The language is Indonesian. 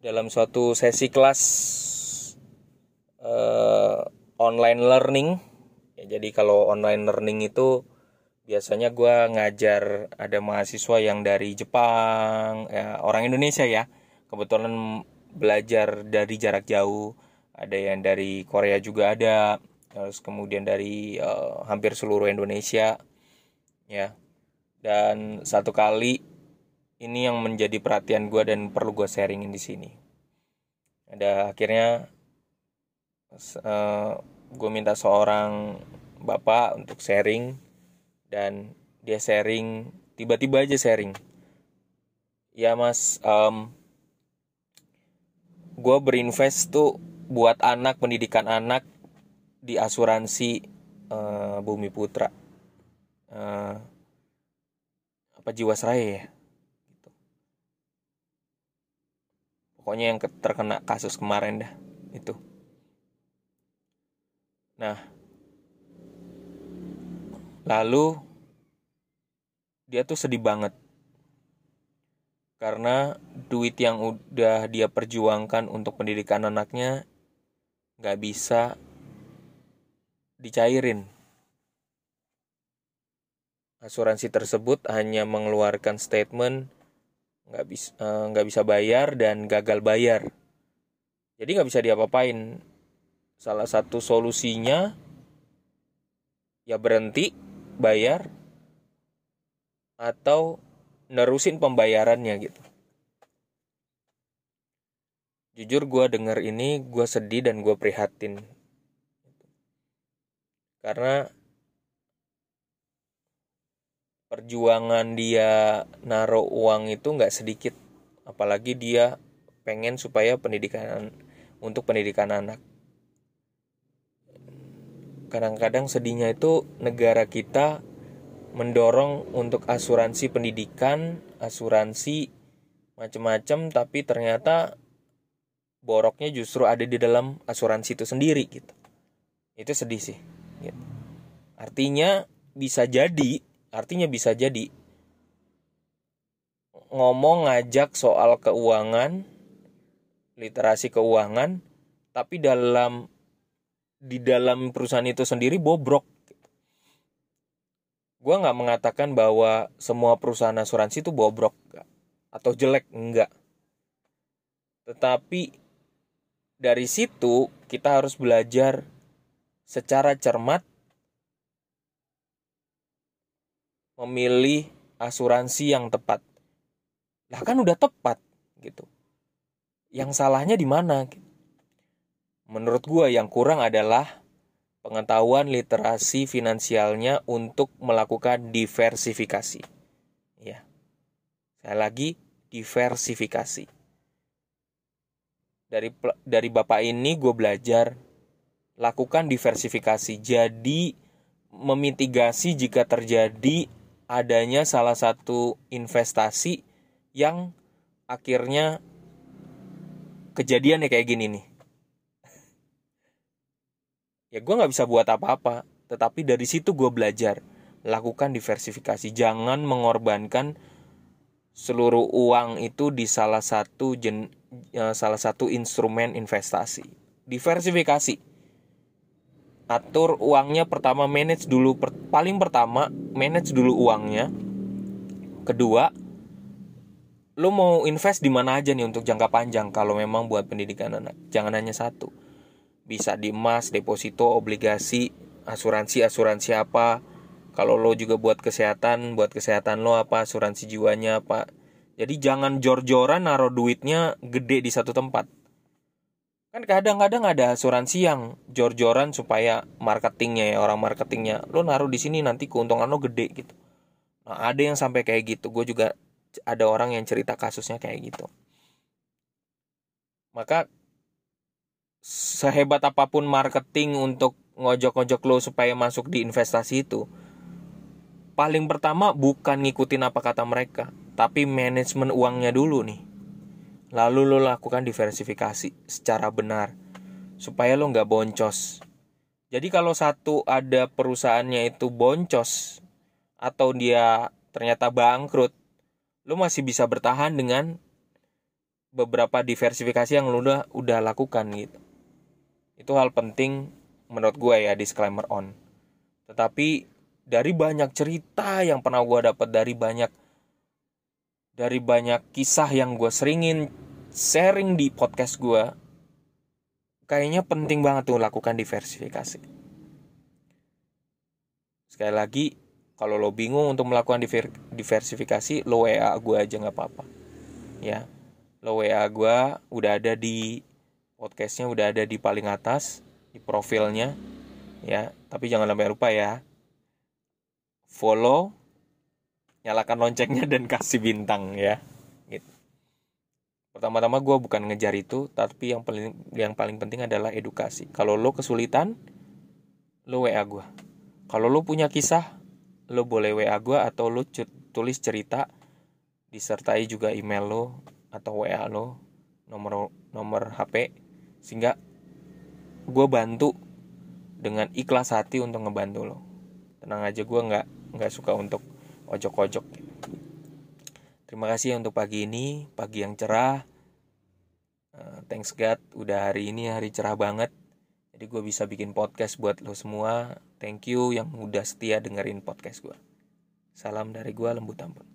dalam suatu sesi kelas uh, online learning. Ya, jadi kalau online learning itu biasanya gue ngajar ada mahasiswa yang dari Jepang ya, orang Indonesia ya. Kebetulan belajar dari jarak jauh ada yang dari Korea juga ada terus kemudian dari uh, hampir seluruh Indonesia ya. Dan satu kali ini yang menjadi perhatian gue dan perlu gue sharingin di sini. Ada akhirnya uh, eh, gue minta seorang bapak untuk sharing dan dia sharing tiba-tiba aja sharing. Ya mas um, gue berinvest tuh buat anak pendidikan anak di asuransi uh, Bumi Putra. Uh, apa Jiwasraya ya pokoknya yang terkena kasus kemarin dah itu. Nah lalu dia tuh sedih banget. Karena duit yang udah dia perjuangkan untuk pendidikan anaknya nggak bisa dicairin. Asuransi tersebut hanya mengeluarkan statement nggak bisa eh, nggak bisa bayar dan gagal bayar. Jadi nggak bisa diapa-apain. Salah satu solusinya ya berhenti bayar atau nerusin pembayarannya gitu. Jujur gue denger ini gue sedih dan gue prihatin. Karena perjuangan dia naruh uang itu nggak sedikit. Apalagi dia pengen supaya pendidikan untuk pendidikan anak. Kadang-kadang sedihnya itu negara kita mendorong untuk asuransi pendidikan asuransi macam-macam tapi ternyata boroknya justru ada di dalam asuransi itu sendiri gitu. Itu sedih sih gitu. artinya bisa jadi Artinya bisa jadi ngomong ngajak soal keuangan, literasi keuangan, tapi dalam di dalam perusahaan itu sendiri bobrok. Gue nggak mengatakan bahwa semua perusahaan asuransi itu bobrok atau jelek, enggak. Tetapi dari situ kita harus belajar secara cermat memilih asuransi yang tepat. Lah kan udah tepat gitu. Yang salahnya di mana? Menurut gue yang kurang adalah pengetahuan literasi finansialnya untuk melakukan diversifikasi. Ya. Saya lagi diversifikasi. Dari dari Bapak ini gue belajar lakukan diversifikasi. Jadi memitigasi jika terjadi adanya salah satu investasi yang akhirnya kejadian ya kayak gini nih. Ya gue nggak bisa buat apa-apa tetapi dari situ gue belajar lakukan diversifikasi. Jangan mengorbankan seluruh uang itu di salah satu jen, ya, salah satu instrumen investasi. Diversifikasi atur uangnya pertama manage dulu per, paling pertama manage dulu uangnya. Kedua lo mau invest di mana aja nih untuk jangka panjang kalau memang buat pendidikan anak? Jangan hanya satu. Bisa di emas deposito obligasi asuransi asuransi apa. Kalau lo juga buat kesehatan buat kesehatan lo apa asuransi jiwanya apa. Jadi jangan jor-joran naruh duitnya gede di satu tempat kan kadang-kadang ada asuransi yang jor-joran supaya marketingnya ya orang marketingnya lo naruh di sini nanti keuntungan lo gede gitu. Nah ada yang sampai kayak gitu. Gue juga ada orang yang cerita kasusnya kayak gitu. Maka sehebat apa pun marketing untuk ngojok-ngojok lo supaya masuk di investasi itu paling pertama bukan ngikutin apa kata mereka tapi manajemen uangnya dulu nih Lalu lo lakukan diversifikasi secara benar supaya lo nggak boncos. Jadi kalau satu ada perusahaannya itu boncos atau dia ternyata bangkrut, lo masih bisa bertahan dengan beberapa diversifikasi yang lu udah udah lakukan gitu itu hal penting menurut gue ya disclaimer on tetapi dari banyak cerita yang pernah gue dapat dari banyak dari banyak kisah yang gue seringin sharing di podcast gue kayaknya penting banget tuh lakukan diversifikasi. Sekali lagi kalau lo bingung untuk melakukan diversifikasi lo WA gue aja nggak apa-apa. Ya lo WA gue udah ada di podcastnya udah ada di paling atas di profilnya. Ya tapi jangan sampai lupa ya. Follow, nyalakan loncengnya dan kasih bintang ya. Pertama-tama gue bukan ngejar itu, tapi yang paling yang paling penting adalah edukasi. Kalau lo kesulitan, lo WA gue. Kalau lo punya kisah, lo boleh WA gue atau lo tulis cerita disertai juga email lo atau WA lo nomor nomor HP sehingga gue bantu dengan ikhlas hati untuk ngebantu lo tenang aja gue nggak nggak suka untuk ojok-ojok terima kasih untuk pagi ini pagi yang cerah. Uh, thanks God udah hari ini hari cerah banget. Jadi gue bisa bikin podcast buat lo semua. Thank you yang udah setia dengerin podcast gue salam dari gue lembut ampun